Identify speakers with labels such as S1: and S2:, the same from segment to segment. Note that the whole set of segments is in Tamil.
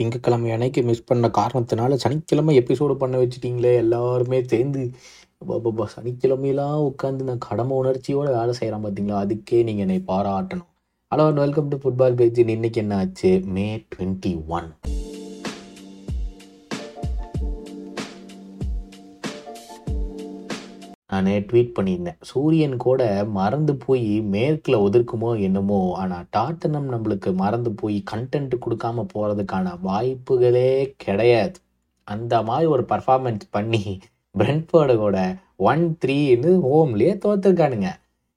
S1: திங்கக்கிழமை அன்னைக்கு மிஸ் பண்ண காரணத்தினால சனிக்கிழமை எபிசோடு பண்ண வச்சுட்டீங்களே எல்லாருமே சேர்ந்து. பாபா சனிக்கிழமையெல்லாம் உட்காந்து நான் கடமை உணர்ச்சியோடு வேலை செய்கிறேன் பார்த்தீங்களா அதுக்கே நீங்கள் என்னை பாராட்டணும். Hello welcome to football page இன்னைக்கு என்ன ஆச்சு? மே டுவெண்ட்டி ஒன் நான் ட்வீட் பண்ணியிருந்தேன். சூரியன் கூட மறந்து போய் மேற்கில் ஒதுக்குமோ என்னமோ ஆனால் டாட்டனம் நம்மளுக்கு மறந்து போய் கண்டென்ட் கொடுக்காம போகிறதுக்கான வாய்ப்புகளே கிடையாது. அந்த மாதிரி ஒரு பர்ஃபார்மன்ஸ் பண்ணி பிரெண்ட்ஃபோர்டு கூட ஒன் த்ரீன்னு ஹோம்லேயே தோத்துருக்கானுங்க.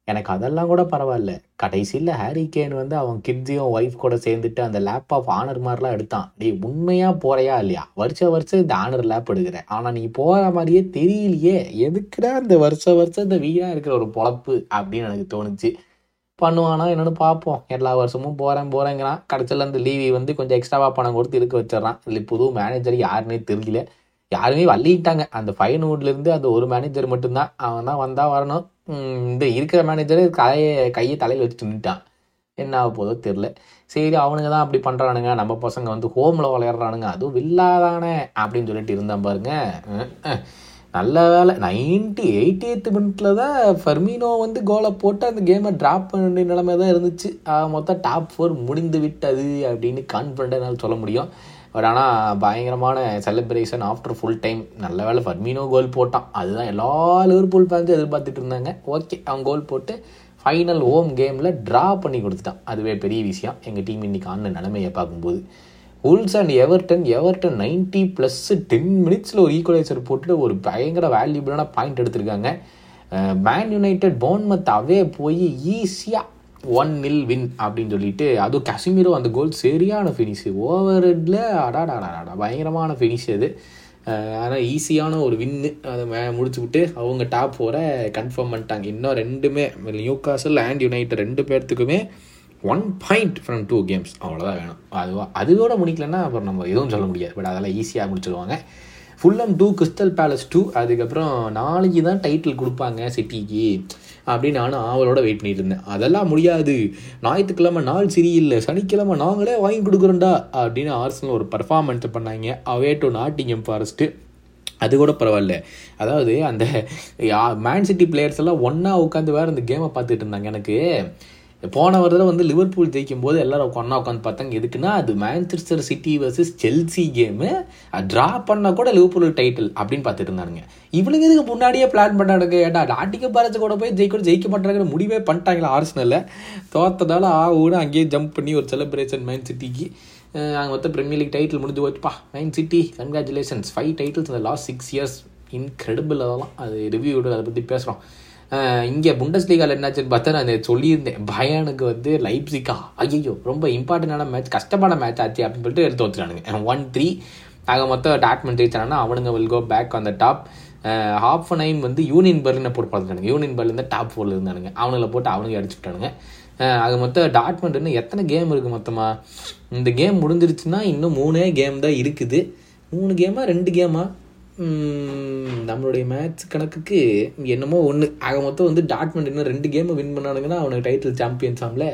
S1: எனக்கு அதெல்லாம் கூட பரவாயில்ல. கடைசியில் ஹாரி கேன் வந்து அவன் கிட்ஸையும் ஒய்ஃப் கூட சேர்ந்துட்டு அந்த லேப் ஆஃப் ஆனர் மாதிரிலாம் எடுத்தான். டேய் உண்மையாக போகிறையா இல்லையா? வருஷ வருஷம் இந்த ஆனர் லேப் எடுக்கிற. ஆனால் நீ போகிற மாதிரியே தெரியலையே. எதுக்குடா இந்த வருஷ வருஷம் இந்த வீடாக இருக்கிற ஒரு பொழப்பு? அப்படின்னு எனக்கு தோணுச்சு. பண்ணுவானா என்னென்னு பார்ப்போம் எல்லா வருஷமும் போகிறேன் போகிறேங்கிறான் கடைசியில் அந்த லீவி வந்து கொஞ்சம் எக்ஸ்ட்ராவாக பணம் கொடுத்து இருக்க வச்சிடறான். இல்லை புது மேனேஜர் யாருன்னே தெரியல. யாருமே வள்ளிட்டாங்க. அந்த ஃபைன் ஃபைன்வுட்லேருந்து அந்த ஒரு மேனேஜர் மட்டும்தான். அவன் தான் வந்தால் வரணும். இந்த இருக்கிற மேனேஜர் கையை கையை தலையில் வச்சுட்டு நின்றுட்டான் என்ன ஆக போதோ தெரில சரி அவனுங்க தான் அப்படி பண்ணுறானுங்க நம்ம பசங்க வந்து ஹோமில் விளையாடுறானுங்க. அதுவும் வில்லாதானே அப்படின்னு சொல்லிட்டு இருந்தான் பாருங்க. நல்ல வேலை. நைன்டி எயிட்டி எய்த் மினிட்ல தான் ஃபர்மினோ வந்து கோலை போட்டு அந்த கேமை ட்ராப் பண்ண வேண்டிய நிலைமை தான் இருந்துச்சு மொத்தம் டாப் ஃபோர் முடிந்து விட்டது அப்படின்னு கான்ஃபிடண்ட்டாக என்னால் சொல்ல முடியும். பட் ஆனால் பயங்கரமான செலிப்ரேஷன் ஆஃப்டர் ஃபுல் டைம் நல்ல வேலை ஃபர்மினோ கோல் போட்டான். அதுதான் எல்லா லிவர்பூல் ஃபேன்ஸும் எதிர்பார்த்துட்டு இருந்தாங்க. ஓகே அவன் கோல் போட்டு ஃபைனல் ஹோம் கேமில் ட்ரா பண்ணி கொடுத்துட்டான். அதுவே பெரிய விஷயம். எங்கள் டீம் இன்னைக்கு ஆன நிலைமையை பார்க்கும்போது. Wolves and Everton Everton ninety plus ten மினிட்ஸில் ஒரு ஈக்குவலைசர் போட்டுட்டு ஒரு பயங்கர வேல்யூபிளான பாயிண்ட் எடுத்திருக்காங்க. மேன் யுனைடெட் போன்மத் அவே போய் ஈஸியாக ஒன் நில் வின் அப்படின்னு சொல்லிட்டு அதுவும் காஷ்மீரோ அந்த கோல் சரியான ஃபினிஷு ஓவர் ஹெட்டில் அடாடாடாடா பயங்கரமான ஃபினிஷ் அது. ஆனால் ஈஸியான ஒரு வின்னு அதை மே முடிச்சு விட்டு அவங்க டாப் ஃபோரை கன்ஃபார்ம் பண்ணிட்டாங்க. இன்னும் ரெண்டுமே நியூ காசல் அண்ட் யுனைட் ரெண்டு பேர்த்துக்குமே one point from two games அவ்வளோதான் வேணும். அதுவா அதுவோட முடிக்கலன்னா அப்புறம் நம்ம எதுவும் சொல்ல முடியாது. பட் அதெல்லாம் ஈஸியாக பிடிச்சிருவாங்க full and two Crystal Palace two அதுக்கப்புறம் நாளைக்கு தான் டைட்டில் கொடுப்பாங்க சிட்டிக்கு அப்படின்னு நானும் ஆவலோட வெயிட் பண்ணிட்டு இருந்தேன். அதெல்லாம் முடியாது. ஞாயிற்றுக்கிழமை நாள் சரியில்லை. சனிக்கிழமை நாங்களே வாங்கி கொடுக்குறோண்டா அப்படின்னு ஆர்சனல் ஒரு பர்ஃபார்மன்ஸ் பண்ணாங்க. அவே டு நாட்டிங்கம் ஃபாரஸ்ட்டு அது கூட பரவாயில்ல. அதாவது அந்த மேன் சிட்டி பிளேயர்ஸ் எல்லாம் ஒன்றா உட்காந்து வேறு அந்த கேமை பார்த்துட்டு இருந்தாங்க எனக்கு. போன வருடம் வந்து லிவர்பூல் ஜெயிக்கும் போது எல்லாரும் உட்காந்து உட்காந்து பார்த்தாங்க. எதுக்குன்னா அது Manchester City versus Chelsea game draw பண்ணால் கூட லிவர்பூல் டைட்டில் அப்படின்னு பார்த்துட்டு இருந்தாருங்க இவனுங்க இதுக்கு முன்னாடியே பிளான் பண்ணாடுங்க ஏடா நாட்டிக்க பாரத்து கூட போய் ஜெயிக்க ஜெயிக்க மாட்டாங்கிற முடிவே பண்ணிட்டாங்களா ஆர்ஸ்னலில் தோத்ததால ஆ ஊடு அங்கேயே ஜம்ப் பண்ணி ஒரு செலிப்ரேஷன் மேன் சிட்டிக்கு அங்கே மொத்தம் பிரீமியர் லீக் டைட்டில் முடிஞ்சு போச்சுப்பா Man City congratulations five titles இந்த லாஸ்ட் சிக்ஸ் இயர்ஸ் இன்க்ரெடிபிள் அதெல்லாம். அது ரிவ்யூ அதை பற்றி பேசுகிறோம் இங்கே புண்டஸ் லீகால் என்னாச்சுன்னு பார்த்தா நான் சொல்லியிருந்தேன். பயனுக்கு வந்து லைப்ஸிக்கா ஐயோ ரொம்ப இம்பார்ட்டண்டான மேட்ச் கஷ்டமான மேட்ச் ஆச்சு அப்படின்னு சொல்லிட்டு எடுத்து வச்சுட்டானுங்க. ஒன் த்ரீ ஆக மொத்தம் டாட்மெண்ட் ஜெயிச்சாங்கன்னா அவனுங்க will go back on the top half an nine வந்து யூனியன் பர்லினை போட்டு பார்த்துட்டானுங்க யூனியன் பர்லின் டாப் ஃபோரில் இருந்தானுங்க. அவனுங்களை போட்டு அவனுங்க அடிச்சுட்டானுங்க. அது மொத்தம் டாட்மெண்ட் எத்தனை கேம் இருக்குது மொத்தமாக இந்த கேம் முடிஞ்சிருச்சுன்னா இன்னும் மூணே கேம் தான் இருக்குது. மூணு கேமா ரெண்டு கேமா நம்மளுடைய மேட்ச் கணக்குக்கு என்னமோ ஒன்று ஆக மொத்தம் வந்து டாட்மெண்ட் இன்னும் ரெண்டு கேமை வின் பண்ணானுங்கன்னா அவனுக்கு டைட்டில் சாம்பியன்ஸ் ஆம்ல.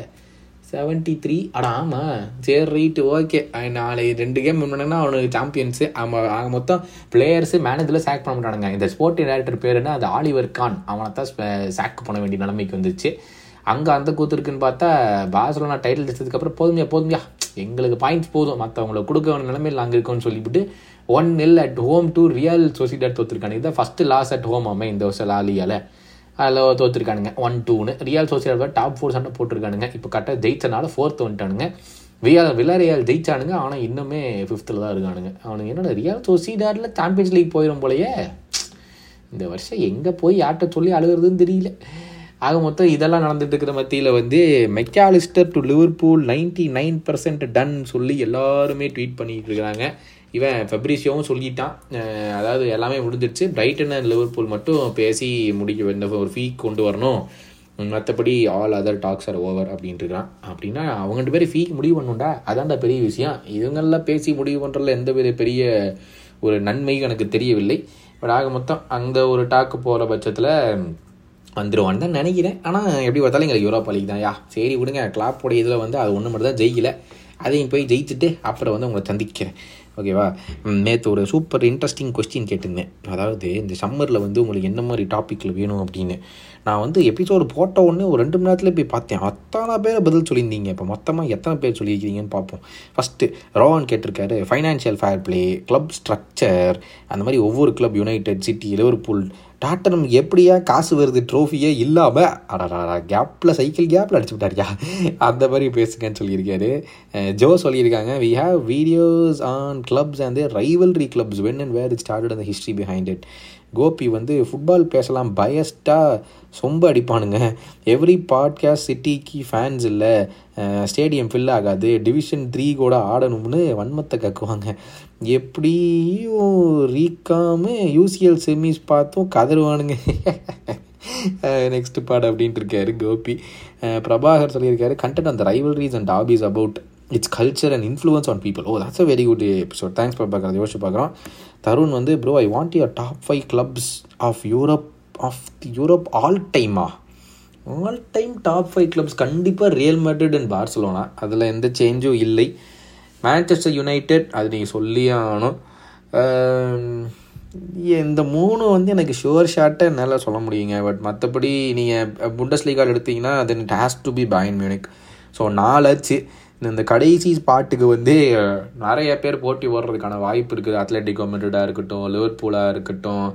S1: செவன்ட்டி த்ரீ அடா ஆமாம் சரி ரைட்டு ஓகே நாளை ரெண்டு கேம் வின் அவனுக்கு சாம்பியன்ஸு ஆமாம் ஆக மொத்தம் பிளேயர்ஸு மேனேஜரில் சேக் பண்ண மாட்டானுங்க. இந்த ஸ்போர்ட்டிங் டேரக்டர் பேருன்னா அது ஆலிவர் கான். அவனை தான் சேக் பண்ண வேண்டிய நிலைமைக்கு வந்துச்சு. அங்கே அந்த கூத்து இருக்குன்னு பார்த்தா பாசலோனா டைட்டில் அடிச்சதுக்கப்புறம் போதுமையா போதுமையா எங்களுக்கு பாயிண்ட்ஸ் போதும். மற்றவங்களுக்கு கொடுக்க வேண்டிய நிலைமையில் அங்கே இருக்கோம்னு சொல்லிவிட்டு one nil at home to Real Sociedad தோத்துருக்காங்க இதுதான் ஃபஸ்ட்டு லாஸ் அட் ஹோம் ஆமாம் இந்த வருஷம் லாலியால் அதில் தோற்றுருக்கானுங்க ஒன் டூன்னு ரியல் சொசிடாட் டாப் ஃபோர் சண்டை போட்டிருக்கானுங்க. இப்போ கரெக்டாக ஜெயிச்சனால ஃபோர்த் வந்துட்டானுங்க. வியா வில்லாரியால் ஜெயிச்சானுங்க. ஆனால் இன்னுமே ஃபிஃப்த்தில் தான் இருக்கானுங்க. அவனுங்க என்னென்ன ரியல் சொசிடாட்டில் சாம்பியன்ஸ் லீக் போயிடும் போலயே. இந்த வருஷம் எங்கே போய் யார்கிட்ட சொல்லி அழுகிறதுன்னு தெரியல. ஆக மொத்தம் இதெல்லாம் நடந்துட்டு இருக்கிற மத்தியில் வந்து Mac Allister to Liverpool ninety nine percent done சொல்லி எல்லாருமே ட்வீட் பண்ணிகிட்டு இருக்கிறாங்க இவன் ஃபெப்ரிஷியோவும் சொல்லிட்டான். அதாவது எல்லாமே முடிஞ்சிருச்சு. பிரைட்டன் அண்ட் லிவர்பூல் மட்டும் பேசி முடிக்க வேண்டிய ஒரு ஃபீ கொண்டு வரணும். மற்றபடி all other talks are over அப்படின்ட்டு இருக்கான் அப்படின்னா அவங்க ரெண்டு பேரும் ஃபீ முடிவு பண்ணுண்டா அதான்டா பெரிய விஷயம். இவங்கெல்லாம் பேசி முடிவு பண்ணுறதுல எந்த வித பெரிய ஒரு நன்மை எனக்கு தெரியவில்லை. பட் ஆக மொத்தம் அந்த ஒரு டாக்கு போகிற பட்சத்தில் வந்துடுவான்னு தான் நினைக்கிறேன். ஆனால் எப்படி பார்த்தாலும் எங்களுக்கு யூரோப்பா லீக் தான். யா சரி விடுங்க. கிளாப்போடைய இதில் வந்து அது ஒன்று மட்டும் தான் ஜெயிக்கல. அதையும் போய் ஜெயிச்சுட்டு அப்புறம் வந்து உங்களை சந்திக்கிறேன். ஓகேவா நேற்று ஒரு சூப்பர் இன்ட்ரெஸ்டிங் கொஸ்டின் கேட்டிருந்தேன். அதாவது இந்த சம்மரில் வந்து உங்களுக்கு என்ன மாதிரி டாப்பிக்கில் வேணும் அப்படின்னு. நான் வந்து எபிசோடு போட்ட உடனே ஒரு ரெண்டு மணி நேரத்தில் போய் பார்த்தேன். அத்தனை பேர் பதில் சொல்லியிருந்தீங்க. இப்போ மொத்தமாக எத்தனை பேர் சொல்லியிருக்கீங்கன்னு பார்ப்போம். ஃபஸ்ட்டு ரோவான் கேட்டிருக்காரு financial fair play club structure அந்த மாதிரி ஒவ்வொரு club United City Liverpool Tottenham எப்படியா காசு வருது ட்ரோஃபியே இல்லாமல் அடடா கேப்பில் சைக்கிள் கேப்பில் அடிச்சு விட்டாரியா அந்த மாதிரி பேசுங்கன்னு சொல்லியிருக்காரு ஜோ சொல்லியிருக்காங்க we have videos on clubs and rivalry clubs when and where it started அந்த ஹிஸ்ட்ரி பிஹைண்ட் இட் கோபி வந்து ஃபுட்பால் பேசலாம் பயஸ்டாக சொம்ப அடிப்பானுங்க. எவ்ரி பாட்காஸ்ட் சிட்டிக்கு ஃபேன்ஸ் இல்லை. ஸ்டேடியம் ஃபில் ஆகாது. டிவிஷன் த்ரீ கூட ஆடணும்னு வன்மத்தை கக்குவாங்க. எப்படியும் ரீக்காமல் யூசிஎல் செமிஸ் பார்த்தும் கதறுவானுங்க நெக்ஸ்ட் பாட் அப்படின்ட்டு இருக்காரு கோபி. பிரபாகர் சொல்லியிருக்காரு கண்டென்ட் அந்த rivalries and hobbies about its culture and influence on people oh that's a very good episode thanks for பார்க்குறது யோசிச்சு பார்க்குறோம் தருண் வந்து bro I want your top five clubs of Europe of the Europe all டைமா all time top five clubs கண்டிப்பாக ரியல் மேட்ரிட் அண்ட் பார்சலோனா அதில் எந்த சேஞ்சும் இல்லை. மேன்செஸ்டர் யுனைடெட் அது நீங்கள் சொல்லியே ஆகணும். இந்த மூணு வந்து எனக்கு ஷுவர் ஷார்ட்டை என்னால் சொல்ல முடியுங்க. பட் மற்றபடி நீங்கள் புண்டஸ் லீகால் எடுத்தீங்கன்னா then it has to be Bayern Munich so நாலாச்சு இந்த கடைசி ஸ்பாட்டுக்கு வந்து நிறைய பேர் போட்டி ஓடுறதுக்கான வாய்ப்பு இருக்குது. அத்லெட்டிக் மெட்ரிடாக இருக்கட்டும் லிவர்பூலாக இருக்கட்டும்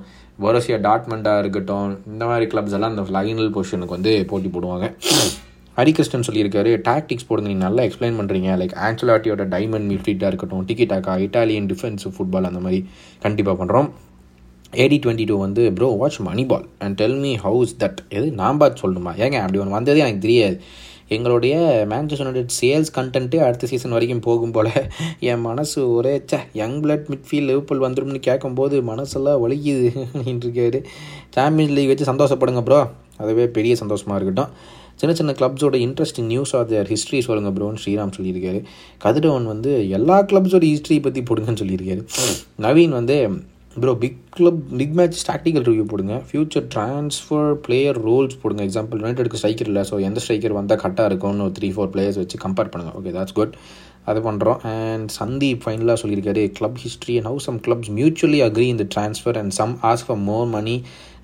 S1: பொரோசியா டாட்மெண்ட்டாக இருக்கட்டும் இந்த மாதிரி கிளப்ஸ் எல்லாம் இந்த ஃபைனல் பொசிஷனுக்கு வந்து போட்டி போடுவாங்க. ஹரிகிருஷ்ணன் சொல்லியிருக்காரு டாக்டிக்ஸ் போடுங்க நீங்கள் நல்லா எக்ஸ்பிளைன் பண்ணுறீங்க லைக் ஆன்சலாட்டியோட டைமண்ட் மிட்ஃபீல்டாக இருக்கட்டும் டிக்கெட்டாக்கா இட்டாலியன் டிஃபென்ஸ் ஃபுட்பால் அந்த மாதிரி கண்டிப்பாக பண்ணுறோம் ஏடி டுவெண்ட்டி டூ வந்து bro watch money ball and tell me how's that எது நான் பார்த்து சொல்லணுமா? ஏங்க அப்படி ஒன்று வந்ததே எனக்கு தெரியாது. எங்களுடைய மேன்செஸ்டர் யுனைடெட் சேல்ஸ் கண்டென்ட்டே அடுத்த சீசன் வரைக்கும் போகும் போல். என் மனசு ஒரே say young blood midfield Liverpool வந்துடும்னு கேட்கும்போது மனசெல்லாம் வலிக்குது இருக்காரு சாம்பியன்ஸ் லீக் வச்சு சந்தோஷப்படுங்க ப்ரோ அதுவே பெரிய சந்தோஷமாக இருக்கட்டும். சின்ன சின்ன கிளப்ஸோட interesting news of their history சொல்லுங்கள் ப்ரோன்னு ஸ்ரீராம் சொல்லியிருக்காரு. கதிரவன் வந்து எல்லா கிளப்ஸோட ஹிஸ்ட்ரி பற்றி போடுங்கன்னு சொல்லியிருக்காரு. நவீன் வந்து bro big club big match tactical review போடுங்க. ஃபியூச்சர் ட்ரான்ஸ்ஃபர் பிளேயர் ரோல்ஸ் போடுங்க. எக்ஸாம்பிள் யுனைடெடுக்கு ஸ்ட்ரைக்கர் இல்லை ஸோ எந்த ஸ்ட்ரைக்கர் வந்தால் கரெக்டாக இருக்கும்னு ஒரு த்ரீ ஃபோர் பிளேயர்ஸ் வச்சு கம்பேர் பண்ணுங்கள் ஓகே தாட்ஸ் குட் அது பண்ணுறோம் அண்ட் சந்தீப் ஃபைனலாக சொல்லியிருக்காரு club history and how some clubs mutually agree இந்த transfer and some ask for more money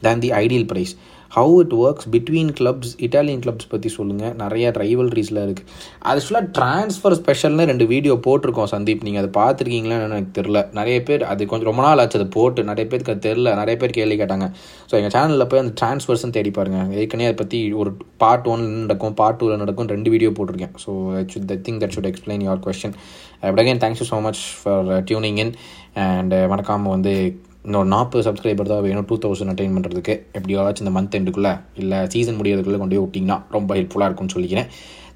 S1: than the ideal price how it works between clubs Italian clubs பற்றி சொல்லுங்கள் நிறைய ரைவல்ரிஸில் இருக்குது அது ஃபுல்லாக ட்ரான்ஸ்ஃபர் ஸ்பெஷல்னு ரெண்டு வீடியோ போட்டிருக்கோம் சந்தீப். நீங்கள் அதை பார்த்துருக்கீங்களான்னு எனக்கு தெரில நிறைய பேர் அது கொஞ்சம் ரொம்ப நாள் ஆச்சு அதை போட்டு. நிறைய பேருக்கு அது தெரில நிறைய பேர் கேள்வி கேட்டாங்க. ஸோ எங்கள் சேனலில் போய் அந்த ட்ரான்ஸ்ஃபர்ஸ்னு தேடி பாருங்கள் ஏற்கனவே அதை பற்றி ஒரு பார்ட் ஒன் நடக்கும் பார்ட் டூவில் நடக்கும் ரெண்டு வீடியோ போட்டிருக்கேன். So such the thing that should explain your question but again thank you so much for tuning in and மறக்காமல் வந்து இன்னொரு நாற்பது சப்ஸ்கிரைபர் தான் வேணும் டூ தௌசண்ட் அட்டைன் பண்ணுறதுக்கு எப்படியாச்சும் இந்த மந்த் எண்டுக்குள்ளே இல்லை சீசன் முடியறதுக்குள்ளே கொண்டு போய் விட்டிங்கன்னா ரொம்ப ஹெல்ப்ஃபுல்லாக இருக்கும்னு சொல்லிக்கிறேன்.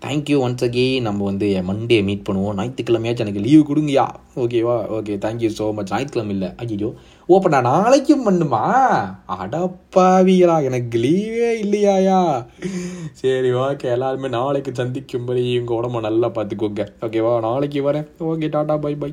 S1: தேங்க்யூ ஒன்ஸ் அகெயின் நம்ம வந்து மண்டே மீட் பண்ணுவோம். ஞாயிற்றுக்கிழமையாச்சும் எனக்கு லீவு கொடுங்கயா ஓகேவா ஓகே தேங்க்யூ ஸோ மச் ஞாயிற்றுக்கிழமை இல்லை. ஐயோ ஓப்பன் நான் நாளைக்கும் பண்ணுமா? அடப்பாவியலா எனக்கு லீவே இல்லையாயா? சரி ஓகே எல்லாருமே நாளைக்கு சந்திக்கும் வரை உங்கள் உடம்ப நல்லா பார்த்துக்கோங்க. ஓகேவா நாளைக்கு வரேன். Okay tata bye by